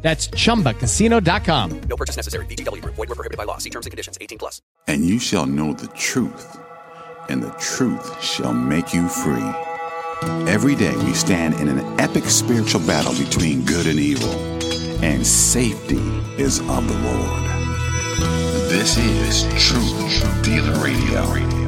That's chumbacasino.com. No purchase necessary. VGW Group. Void were prohibited by law. See terms and conditions. 18 plus. And you shall know the truth, and the truth shall make you free. Every day we stand in an epic spiritual battle between good and evil, and safety is of the Lord. This is Truth Dealer Radio.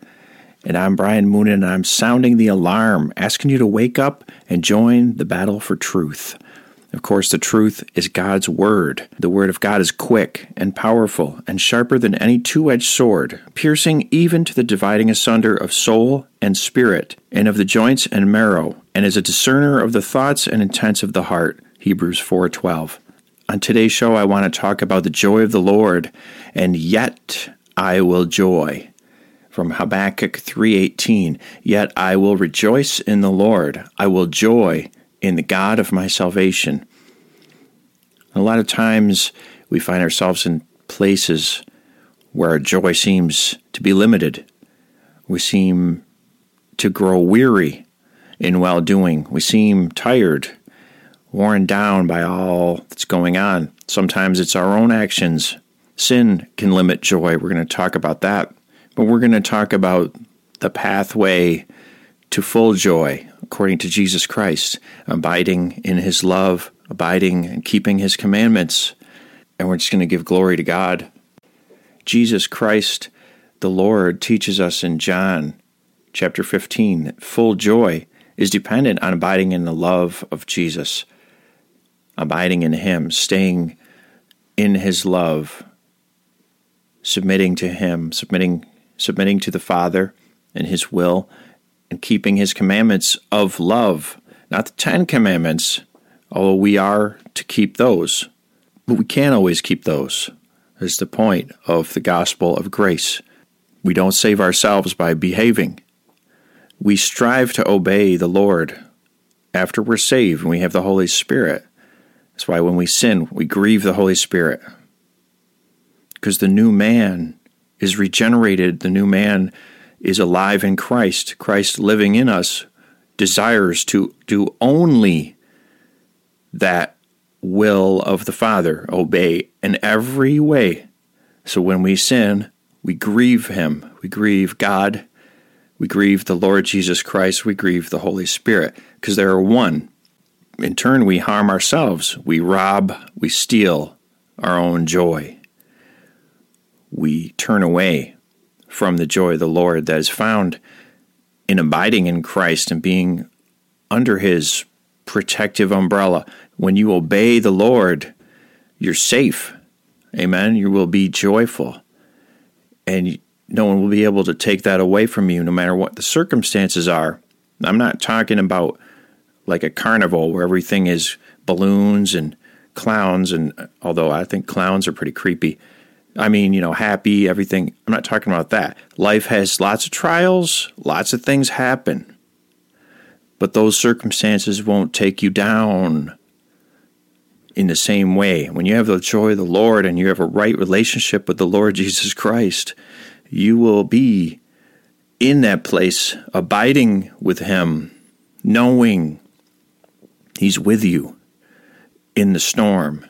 And I'm Brian Moon, and I'm sounding the alarm, asking you to wake up and join the battle for truth. Of course, the truth is God's Word. The Word of God is quick and powerful and sharper than any two edged sword, piercing even to the dividing asunder of soul and spirit, and of the joints and marrow, and is a discerner of the thoughts and intents of the heart. Hebrews 4:12. On today's show, I want to talk about the joy of the Lord, and yet I will joy from Habakkuk 3:18 Yet I will rejoice in the Lord. I will joy in the God of my salvation. A lot of times we find ourselves in places where our joy seems to be limited. We seem to grow weary in well doing we seem tired worn down by all that's going on. Sometimes it's our own actions. Sin can limit joy. We're going to talk about that we're going to talk about the pathway to full joy according to Jesus Christ, abiding in his love, abiding and keeping his commandments. And we're just going to give glory to God. Jesus Christ, the Lord, teaches us in John chapter 15 that full joy is dependent on abiding in the love of Jesus, abiding in him, staying in his love, submitting to him, submitting submitting to the Father and His will, and keeping His commandments of love, not the Ten Commandments, although we are to keep those. But we can't always keep those. Is the point of the gospel of grace. We don't save ourselves by behaving. We strive to obey the Lord after we're saved and we have the Holy Spirit. That's why when we sin, we grieve the Holy Spirit. Because the new man is regenerated, the new man is alive in Christ. Christ living in us desires to do only that will of the Father, obey in every way. So when we sin, we grieve Him, we grieve God, we grieve the Lord Jesus Christ, we grieve the Holy Spirit, because they are one. In turn, we harm ourselves, we rob, we steal our own joy we turn away from the joy of the Lord that is found in abiding in Christ and being under His protective umbrella. When you obey the Lord, you're safe. Amen. You will be joyful. And no one will be able to take that away from you, no matter what the circumstances are. I'm not talking about like a carnival where everything is balloons and clowns, and although I think clowns are pretty creepy. I mean, you know, happy, everything. I'm not talking about that. Life has lots of trials, lots of things happen. But those circumstances won't take you down in the same way. When you have the joy of the Lord and you have a right relationship with the Lord Jesus Christ, you will be in that place, abiding with Him, knowing He's with you in the storm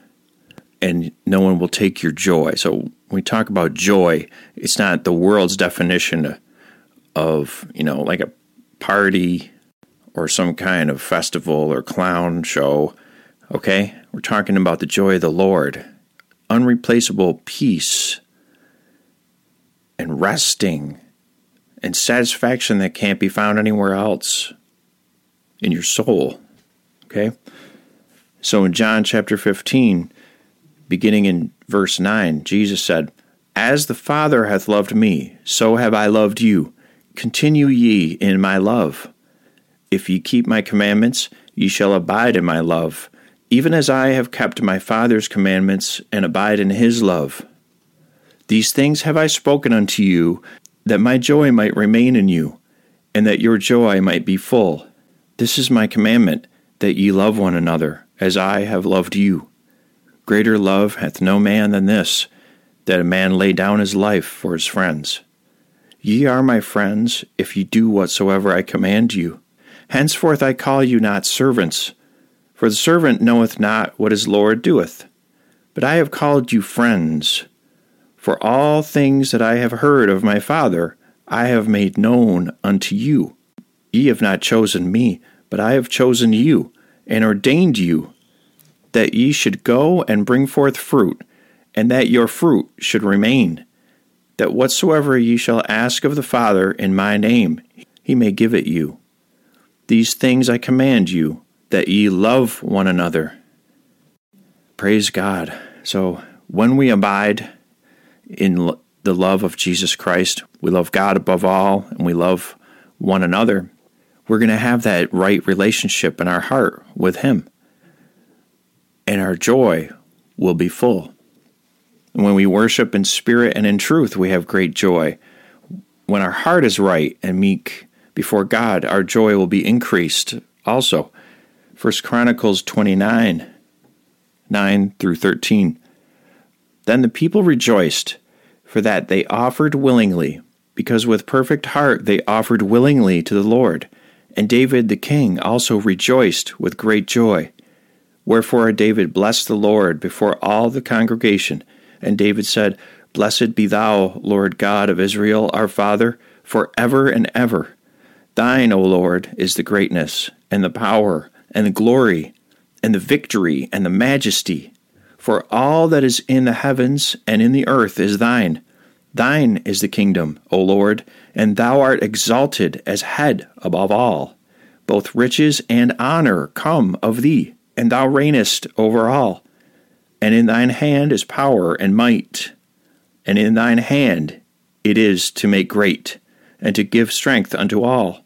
and no one will take your joy. So we talk about joy, it's not the world's definition of, you know, like a party or some kind of festival or clown show. Okay? We're talking about the joy of the Lord, unreplaceable peace and resting and satisfaction that can't be found anywhere else in your soul. Okay? So in John chapter 15, beginning in verse 9, Jesus said, As the Father hath loved me, so have I loved you. Continue ye in my love. If ye keep my commandments, ye shall abide in my love, even as I have kept my Father's commandments and abide in his love. These things have I spoken unto you, that my joy might remain in you, and that your joy might be full. This is my commandment, that ye love one another, as I have loved you. Greater love hath no man than this, that a man lay down his life for his friends. Ye are my friends, if ye do whatsoever I command you. Henceforth I call you not servants, for the servant knoweth not what his Lord doeth. But I have called you friends. For all things that I have heard of my Father, I have made known unto you. Ye have not chosen me, but I have chosen you, and ordained you, that ye should go and bring forth fruit, and that your fruit should remain, that whatsoever ye shall ask of the Father in my name, he may give it you. These things I command you, that ye love one another. Praise God. So, when we abide, in the love of Jesus Christ, we love God above all, and we love one another, we're going to have that right relationship in our heart with Him. And our joy will be full. When we worship in spirit and in truth, we have great joy. When our heart is right and meek before God, our joy will be increased also. 1 Chronicles 29 9 through 13. Then the people rejoiced for that they offered willingly, because with perfect heart they offered willingly to the Lord. And David the king also rejoiced with great joy. Wherefore David blessed the Lord before all the congregation. And David said, Blessed be thou, Lord God of Israel, our Father, for ever and ever. Thine, O Lord, is the greatness, and the power, and the glory, and the victory, and the majesty. For all that is in the heavens and in the earth is thine. Thine is the kingdom, O Lord, and thou art exalted as head above all. Both riches and honor come of thee, and thou reignest over all. And in thine hand is power and might, and in thine hand it is to make great, and to give strength unto all.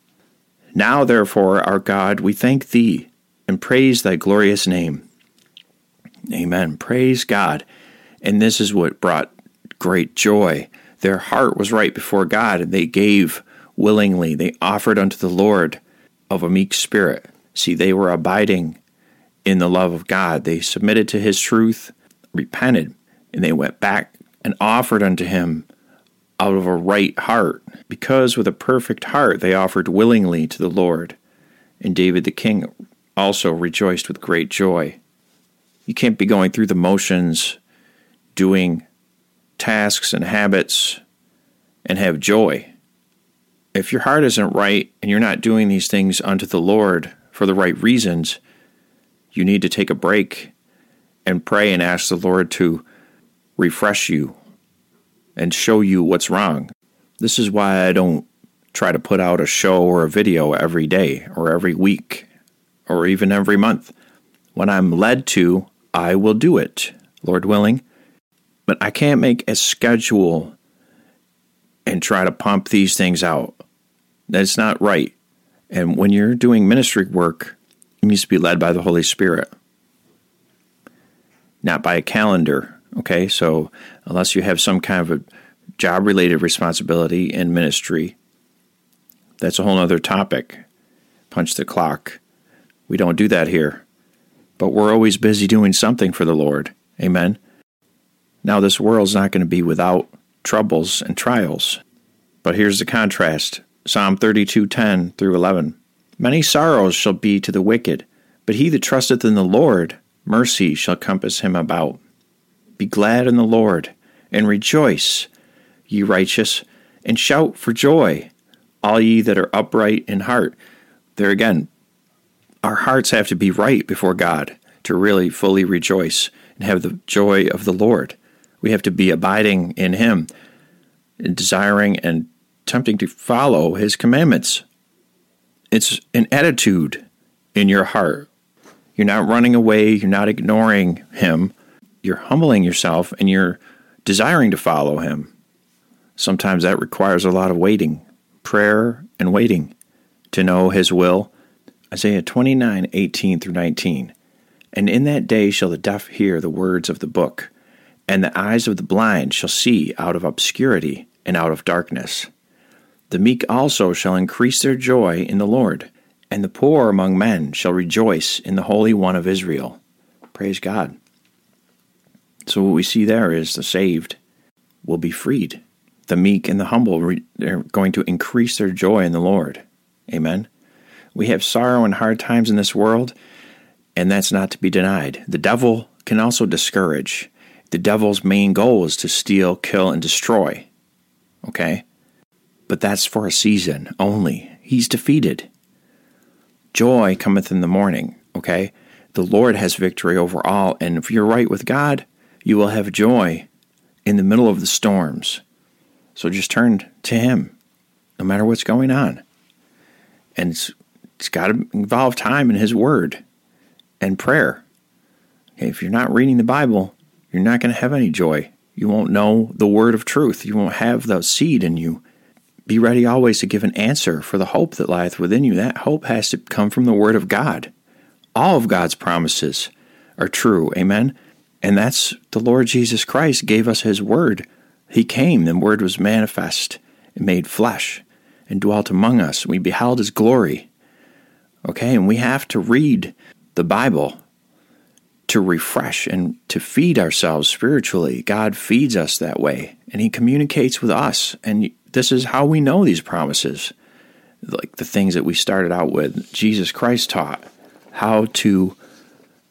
Now, therefore, our God, we thank thee, and praise thy glorious name. Amen. Praise God. And this is what brought great joy. Their heart was right before God, and they gave willingly. They offered unto the Lord of a meek spirit. See, they were abiding in the love of God. They submitted to his truth, repented, and they went back and offered unto him out of a right heart, because with a perfect heart they offered willingly to the Lord. And David the king also rejoiced with great joy. You can't be going through the motions, doing tasks and habits, and have joy. If your heart isn't right and you're not doing these things unto the Lord for the right reasons, you need to take a break and pray and ask the Lord to refresh you and show you what's wrong. This is why I don't try to put out a show or a video every day or every week or even every month. When I'm led to, I will do it, Lord willing. But I can't make a schedule and try to pump these things out. That's not right. And when you're doing ministry work, needs to be led by the Holy Spirit, not by a calendar. Okay, so unless you have some kind of a job related responsibility in ministry, that's a whole other topic. Punch the clock. We don't do that here but we're always busy doing something for the Lord. Amen. Now, this world's not going to be without troubles and trials. But here's the contrast Psalm 32:10 through 11. Many sorrows shall be to the wicked, but he that trusteth in the Lord, mercy shall compass him about. Be glad in the Lord, and rejoice, ye righteous, and shout for joy, all ye that are upright in heart. There again, our hearts have to be right before God to really fully rejoice and have the joy of the Lord. We have to be abiding in Him. and desiring and attempting to follow his commandments. It's an attitude in your heart. You're not running away, you're not ignoring him. You're humbling yourself and you're desiring to follow him. Sometimes that requires a lot of waiting, prayer and waiting to know his will. Isaiah 29 18 through 19. And in that day shall the deaf hear the words of the book, and the eyes of the blind shall see out of obscurity and out of darkness. The meek also shall increase their joy in the Lord, and the poor among men shall rejoice in the Holy One of Israel. Praise God. So, what we see there is the saved will be freed. The meek and the humble are going to increase their joy in the Lord. Amen. We have sorrow and hard times in this world, and that's not to be denied. The devil can also discourage. The devil's main goal is to steal, kill, and destroy. Okay? But that's for a season only. He's defeated. Joy cometh in the morning. Okay? The Lord has victory over all, and if you're right with God, you will have joy in the middle of the storms. So just turn to Him, no matter what's going on. And it's, it's got to involve time in His Word and prayer. Okay, if you're not reading the Bible, you're not going to have any joy. You won't know the word of truth. You won't have the seed in you. Be ready always to give an answer for the hope that lieth within you. That hope has to come from the word of God. All of God's promises are true. Amen. And that's the Lord Jesus Christ gave us his word. He came, the word was manifest and made flesh and dwelt among us. We beheld his glory. Okay, and we have to read the Bible to refresh and to feed ourselves spiritually. God feeds us that way, and He communicates with us. And this is how we know these promises. Like the things that we started out with, Jesus Christ taught how to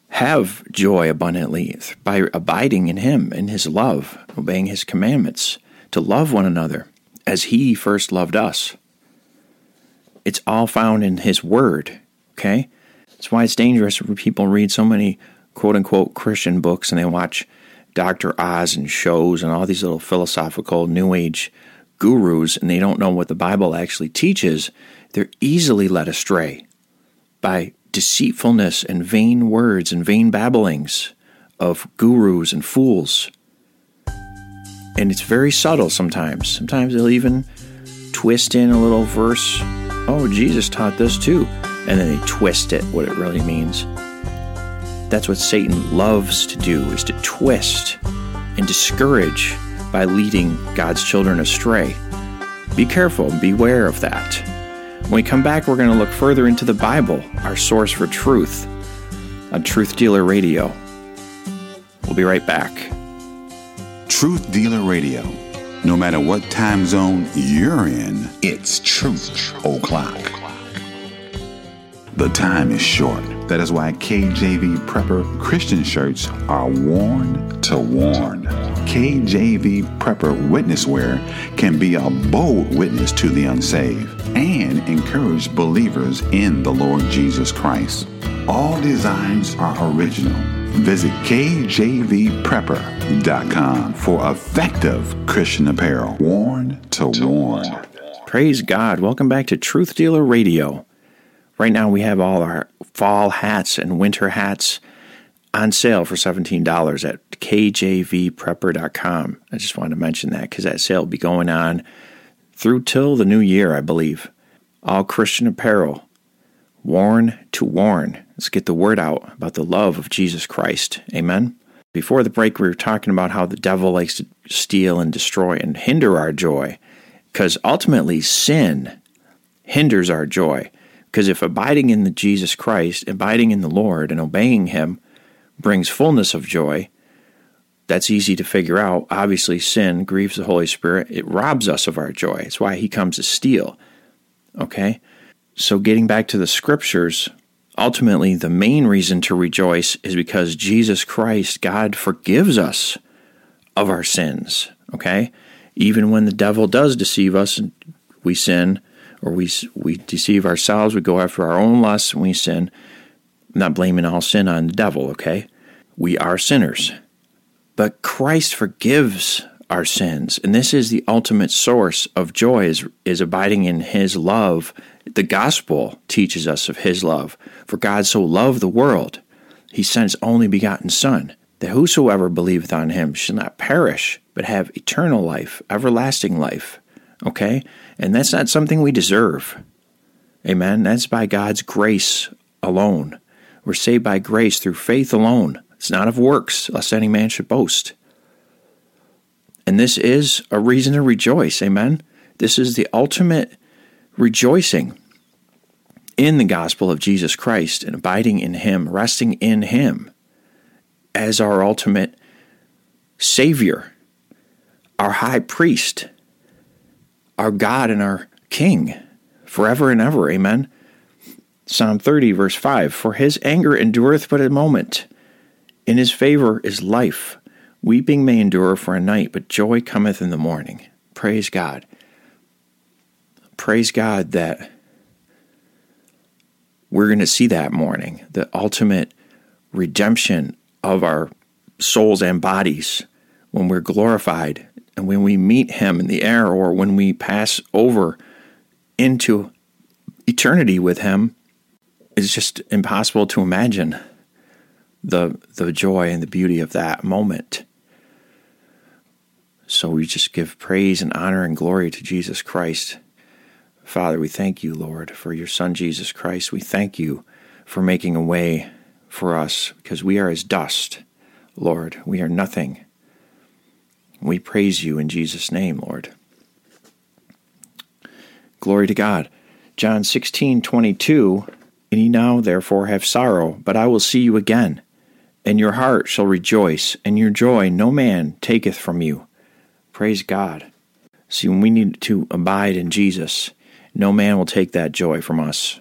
have joy abundantly by abiding in Him, in His love, obeying His commandments, to love one another as He first loved us. It's all found in His Word, okay? That's why it's dangerous when people read so many quote unquote Christian books and they watch Dr. Oz and shows and all these little philosophical New Age gurus and they don't know what the Bible actually teaches, they're easily led astray by deceitfulness and vain words and vain babblings of gurus and fools. And it's very subtle sometimes. Sometimes they'll even twist in a little verse. Oh, Jesus taught this too. And then they twist it, what it really means. That's what Satan loves to do is to twist and discourage by leading God's children astray. Be careful, beware of that. When we come back, we're going to look further into the Bible, our source for truth, on Truth Dealer Radio. We'll be right back. Truth Dealer Radio. No matter what time zone you're in, it's truth oh, o'clock. The time is short. That is why KJV Prepper Christian shirts are worn to warn. KJV Prepper witness wear can be a bold witness to the unsaved and encourage believers in the Lord Jesus Christ. All designs are original. Visit KJVPrepper.com for effective Christian apparel. Worn to warn. Praise God. Welcome back to Truth Dealer Radio. Right now, we have all our fall hats and winter hats on sale for $17 at kjvprepper.com. I just wanted to mention that because that sale will be going on through till the new year, I believe. All Christian apparel, worn to warn. Let's get the word out about the love of Jesus Christ. Amen. Before the break, we were talking about how the devil likes to steal and destroy and hinder our joy because ultimately sin hinders our joy. Because if abiding in the Jesus Christ, abiding in the Lord, and obeying Him brings fullness of joy, that's easy to figure out. Obviously, sin grieves the Holy Spirit. It robs us of our joy. It's why He comes to steal. Okay? So, getting back to the scriptures, ultimately, the main reason to rejoice is because Jesus Christ, God, forgives us of our sins. Okay? Even when the devil does deceive us and we sin, or we we deceive ourselves, we go after our own lusts, and we sin. I'm not blaming all sin on the devil, okay? We are sinners. But Christ forgives our sins. And this is the ultimate source of joy is, is abiding in his love. The gospel teaches us of his love. For God so loved the world, he sent his only begotten Son, that whosoever believeth on him shall not perish, but have eternal life, everlasting life. Okay? And that's not something we deserve. Amen. That's by God's grace alone. We're saved by grace through faith alone. It's not of works, lest any man should boast. And this is a reason to rejoice. Amen. This is the ultimate rejoicing in the gospel of Jesus Christ and abiding in Him, resting in Him as our ultimate Savior, our high priest, our God and our King forever and ever. Amen. Psalm 30, verse 5 For his anger endureth but a moment, in his favor is life. Weeping may endure for a night, but joy cometh in the morning. Praise God. Praise God that we're going to see that morning, the ultimate redemption of our souls and bodies when we're glorified and when we meet Him in the air or when we pass over into eternity with Him. It's just impossible to imagine the the joy and the beauty of that moment. So we just give praise and honor and glory to Jesus Christ. Father, we thank you, Lord, for your Son, Jesus Christ. We thank you for making a way for us because we are as dust, Lord. We are nothing. We praise you in Jesus' name, Lord. Glory to God. John 16, 22. And ye now therefore have sorrow, but I will see you again, and your heart shall rejoice, and your joy no man taketh from you. Praise God. See, when we need to abide in Jesus, no man will take that joy from us.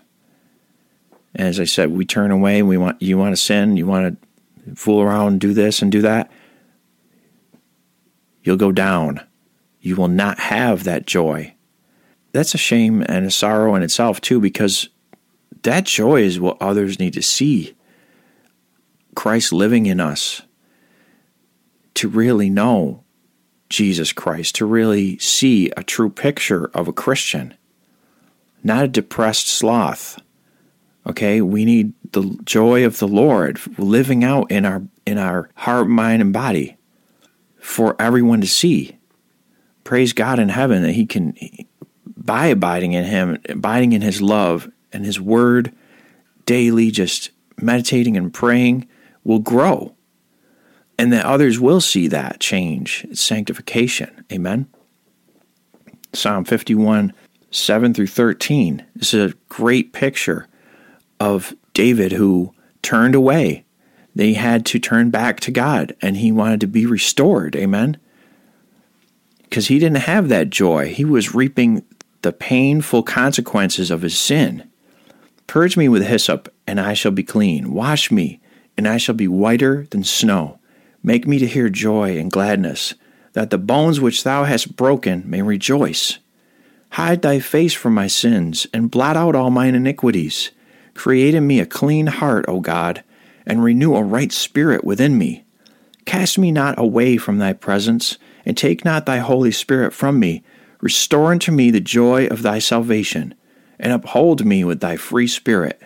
As I said, we turn away. We want you want to sin. You want to fool around, do this and do that. You'll go down. You will not have that joy. That's a shame and a sorrow in itself too, because that joy is what others need to see. Christ living in us to really know Jesus Christ, to really see a true picture of a Christian, not a depressed sloth. Okay, we need the joy of the Lord living out in our in our heart, mind, and body for everyone to see. Praise God in heaven that He can, by abiding in Him, abiding in His love and His Word daily, just meditating and praying, will grow and that others will see that change. It's sanctification. Amen. Psalm 51, 7 through 13. This is a great picture of David who turned away. They had to turn back to God and he wanted to be restored. Amen. Because he didn't have that joy. He was reaping the painful consequences of his sin. Purge me with hyssop, and I shall be clean. Wash me, and I shall be whiter than snow. Make me to hear joy and gladness, that the bones which thou hast broken may rejoice. Hide thy face from my sins, and blot out all mine iniquities. Create in me a clean heart, O God, and renew a right spirit within me. Cast me not away from thy presence, and take not thy Holy Spirit from me. Restore unto me the joy of thy salvation, and uphold me with thy free spirit.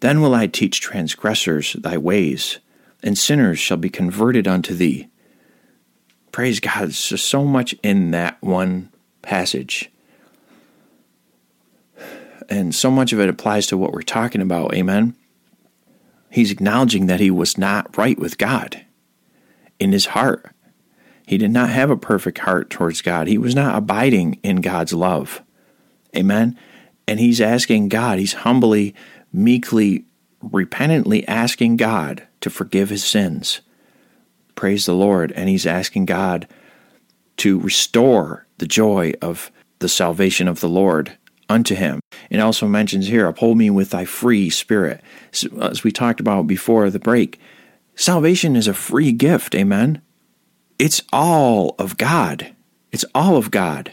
Then will I teach transgressors thy ways and sinners shall be converted unto thee. Praise God. There's so much in that one passage. And so much of it applies to what we're talking about. Amen. He's acknowledging that he was not right with God in his heart. He did not have a perfect heart towards God. He was not abiding in God's love. Amen. And he's asking God, he's humbly, meekly, repentantly asking God to forgive his sins. Praise the Lord. And he's asking God to restore the joy of the salvation of the Lord unto him. It also mentions here, uphold me with thy free spirit. As we talked about before the break, salvation is a free gift. Amen. It's all of God. It's all of God.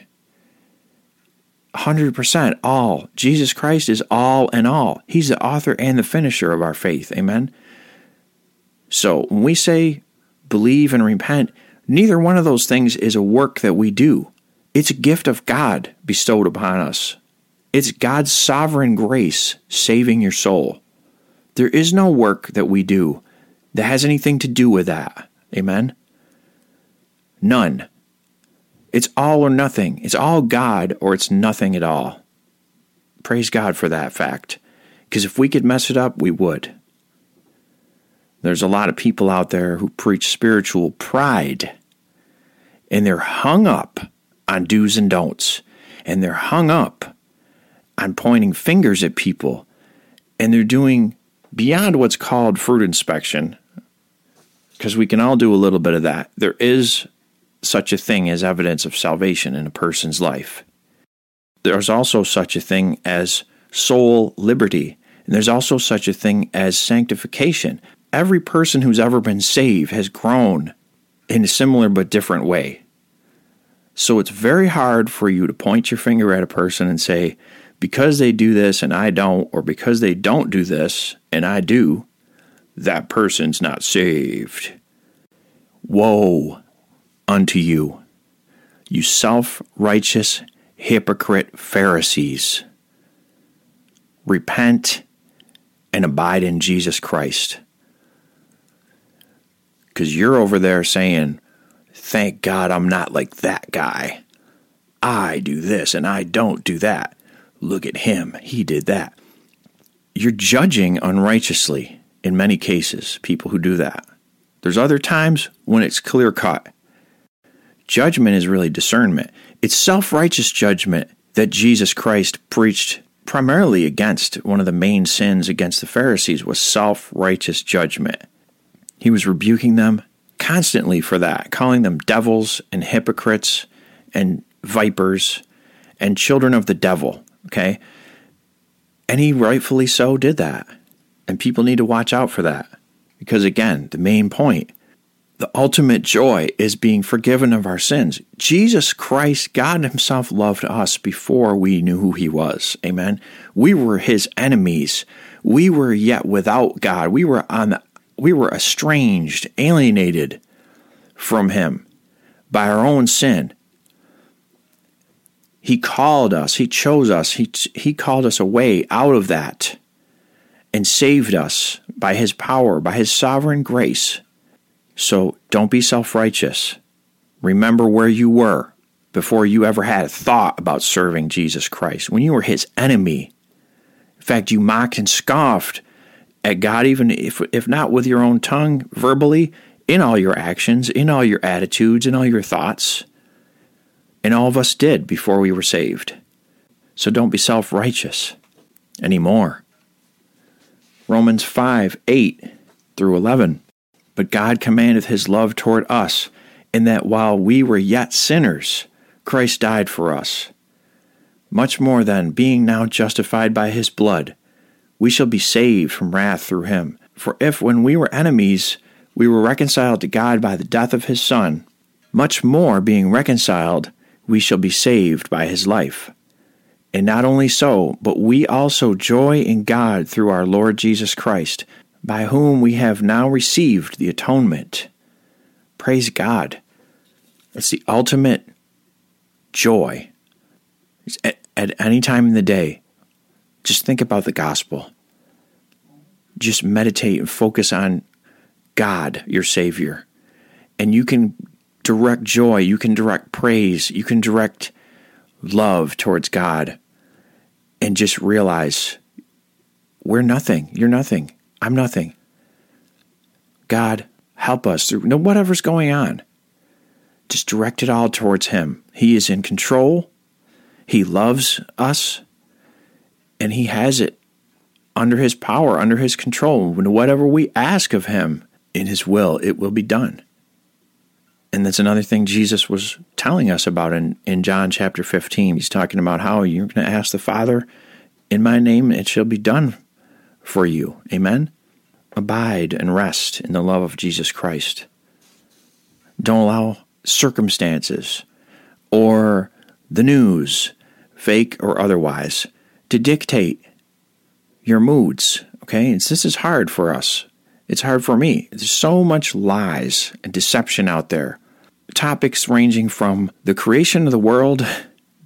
100% all. Jesus Christ is all and all. He's the author and the finisher of our faith. Amen. So when we say believe and repent, Neither one of those things is a work that we do. It's a gift of God bestowed upon us. It's God's sovereign grace saving your soul. There is no work that we do that has anything to do with that. Amen? None. It's all or nothing. It's all God or it's nothing at all. Praise God for that fact. Because if we could mess it up, we would. There's a lot of people out there who preach spiritual pride, and they're hung up on do's and don'ts, and they're hung up on pointing fingers at people, and they're doing beyond what's called fruit inspection, because we can all do a little bit of that. There is such a thing as evidence of salvation in a person's life. There's also such a thing as soul liberty, and there's also such a thing as sanctification. Every person who's ever been saved has grown in a similar but different way. So it's very hard for you to point your finger at a person and say, because they do this and I don't, or because they don't do this and I do, that person's not saved. Woe unto you, you self righteous hypocrite Pharisees. Repent and abide in Jesus Christ. Because you're over there saying, Thank God I'm not like that guy. I do this and I don't do that. Look at him, he did that. You're judging unrighteously in many cases, people who do that. There's other times when it's clear cut. Judgment is really discernment. It's self righteous judgment that Jesus Christ preached primarily against. One of the main sins against the Pharisees was self righteous judgment. He was rebuking them constantly for that, calling them devils and hypocrites and vipers and children of the devil. Okay? And he rightfully so did that. And people need to watch out for that. Because again, the main point, the ultimate joy is being forgiven of our sins. Jesus Christ, God Himself loved us before we knew who He was. Amen. We were His enemies. We were yet without God. We were on the, we were estranged, alienated from Him by our own sin. He called us, He chose us, He, he called us away out of that and saved us by His power, by His sovereign grace. So don't be self righteous. Remember where you were before you ever had a thought about serving Jesus Christ, when you were His enemy. In fact, you mocked and scoffed at God, even if, if not with your own tongue, verbally, in all your actions, in all your attitudes, in all your thoughts. And all of us did before we were saved. So don't be self righteous anymore. Romans 5 8 through 11. But God commandeth his love toward us, in that while we were yet sinners, Christ died for us. Much more then, being now justified by his blood, we shall be saved from wrath through him. For if, when we were enemies, we were reconciled to God by the death of his Son, much more, being reconciled, we shall be saved by his life. And not only so, but we also joy in God through our Lord Jesus Christ, by whom we have now received the atonement. Praise God. It's the ultimate joy. At, at any time in the day, just think about the gospel. Just meditate and focus on God, your Savior. And you can direct joy, you can direct praise, you can direct love towards God and just realize we're nothing. You're nothing. I'm nothing. God, help us through whatever's going on. Just direct it all towards Him. He is in control. He loves us, and He has it under His power, under His control. Whatever we ask of Him in His will, it will be done. And that's another thing Jesus was telling us about in, in John chapter 15. He's talking about how you're going to ask the Father in my name, it shall be done for you. Amen? Abide and rest in the love of Jesus Christ. Don't allow circumstances or the news, fake or otherwise, to dictate your moods. Okay? It's, this is hard for us it's hard for me. There's so much lies and deception out there. topics ranging from the creation of the world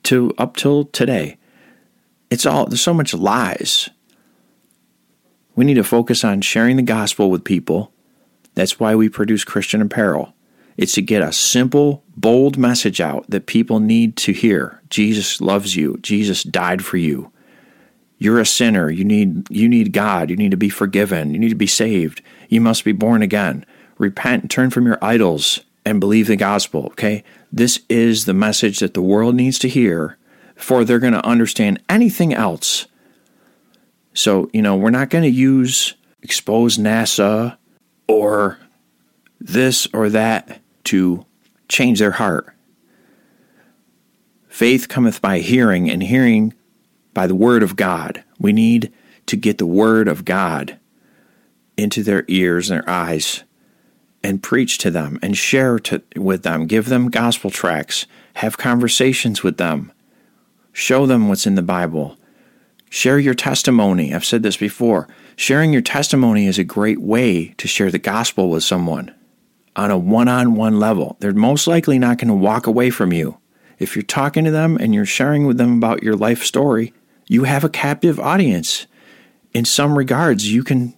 to up till today. It's all, there's so much lies. We need to focus on sharing the gospel with people. That's why we produce Christian apparel. It's to get a simple, bold message out that people need to hear. Jesus loves you. Jesus died for you. You're a sinner. You need you need God. You need to be forgiven. You need to be saved. You must be born again. Repent turn from your idols and believe the gospel, okay? This is the message that the world needs to hear before they're going to understand anything else. So, you know, we're not going to use expose NASA or this or that to change their heart. Faith cometh by hearing, and hearing by the Word of God. We need to get the Word of God into their ears and their eyes and preach to them and share to, with them. Give them gospel tracts. Have conversations with them. Show them what's in the Bible. Share your testimony. I've said this before. Sharing your testimony is a great way to share the gospel with someone on a one on one level. They're most likely not going to walk away from you. If you're talking to them and you're sharing with them about your life story, you have a captive audience. In some regards, you can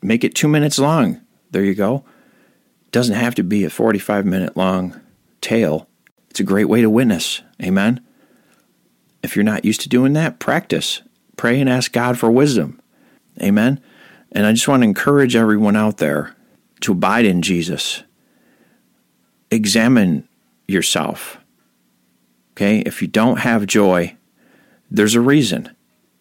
make it two minutes long. There you go. Doesn't have to be a 45 minute long tale. It's a great way to witness. Amen. If you're not used to doing that, practice. Pray and ask God for wisdom. Amen. And I just want to encourage everyone out there to abide in Jesus. Examine yourself. Okay? If you don't have joy, there's a reason.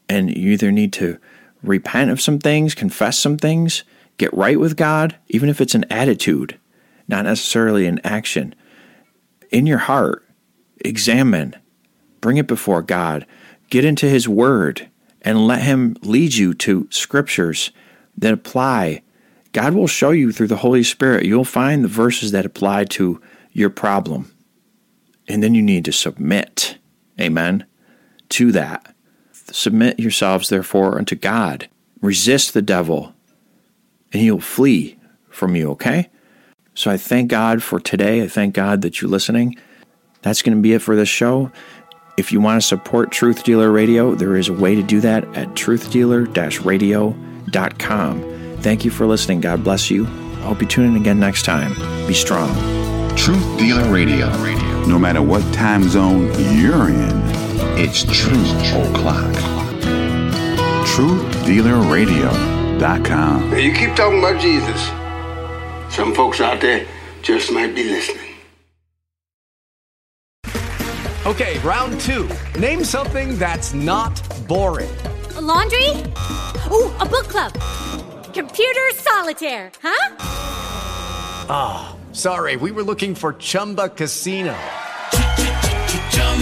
And you either need to repent of some things, confess some things, get right with God, even if it's an attitude, not necessarily an action. In your heart, examine, bring it before God, get into His Word, and let Him lead you to scriptures that apply. God will show you through the Holy Spirit. You'll find the verses that apply to your problem. And then you need to submit. Amen to that. Submit yourselves, therefore, unto God. Resist the devil, and he'll flee from you, okay? So I thank God for today. I thank God that you're listening. That's going to be it for this show. If you want to support Truth Dealer Radio, there is a way to do that at truthdealer radio.com. Thank you for listening. God bless you. I hope you tune in again next time. Be strong. Truth Dealer Radio. No matter what time zone you're in, it's Truth O'Clock. TruthDealerRadio.com. Now, you keep talking about Jesus. Some folks out there just might be listening. Okay, round two. Name something that's not boring. A laundry? Ooh, a book club. Computer solitaire, huh? Ah, sorry, we were looking for Chumba Casino.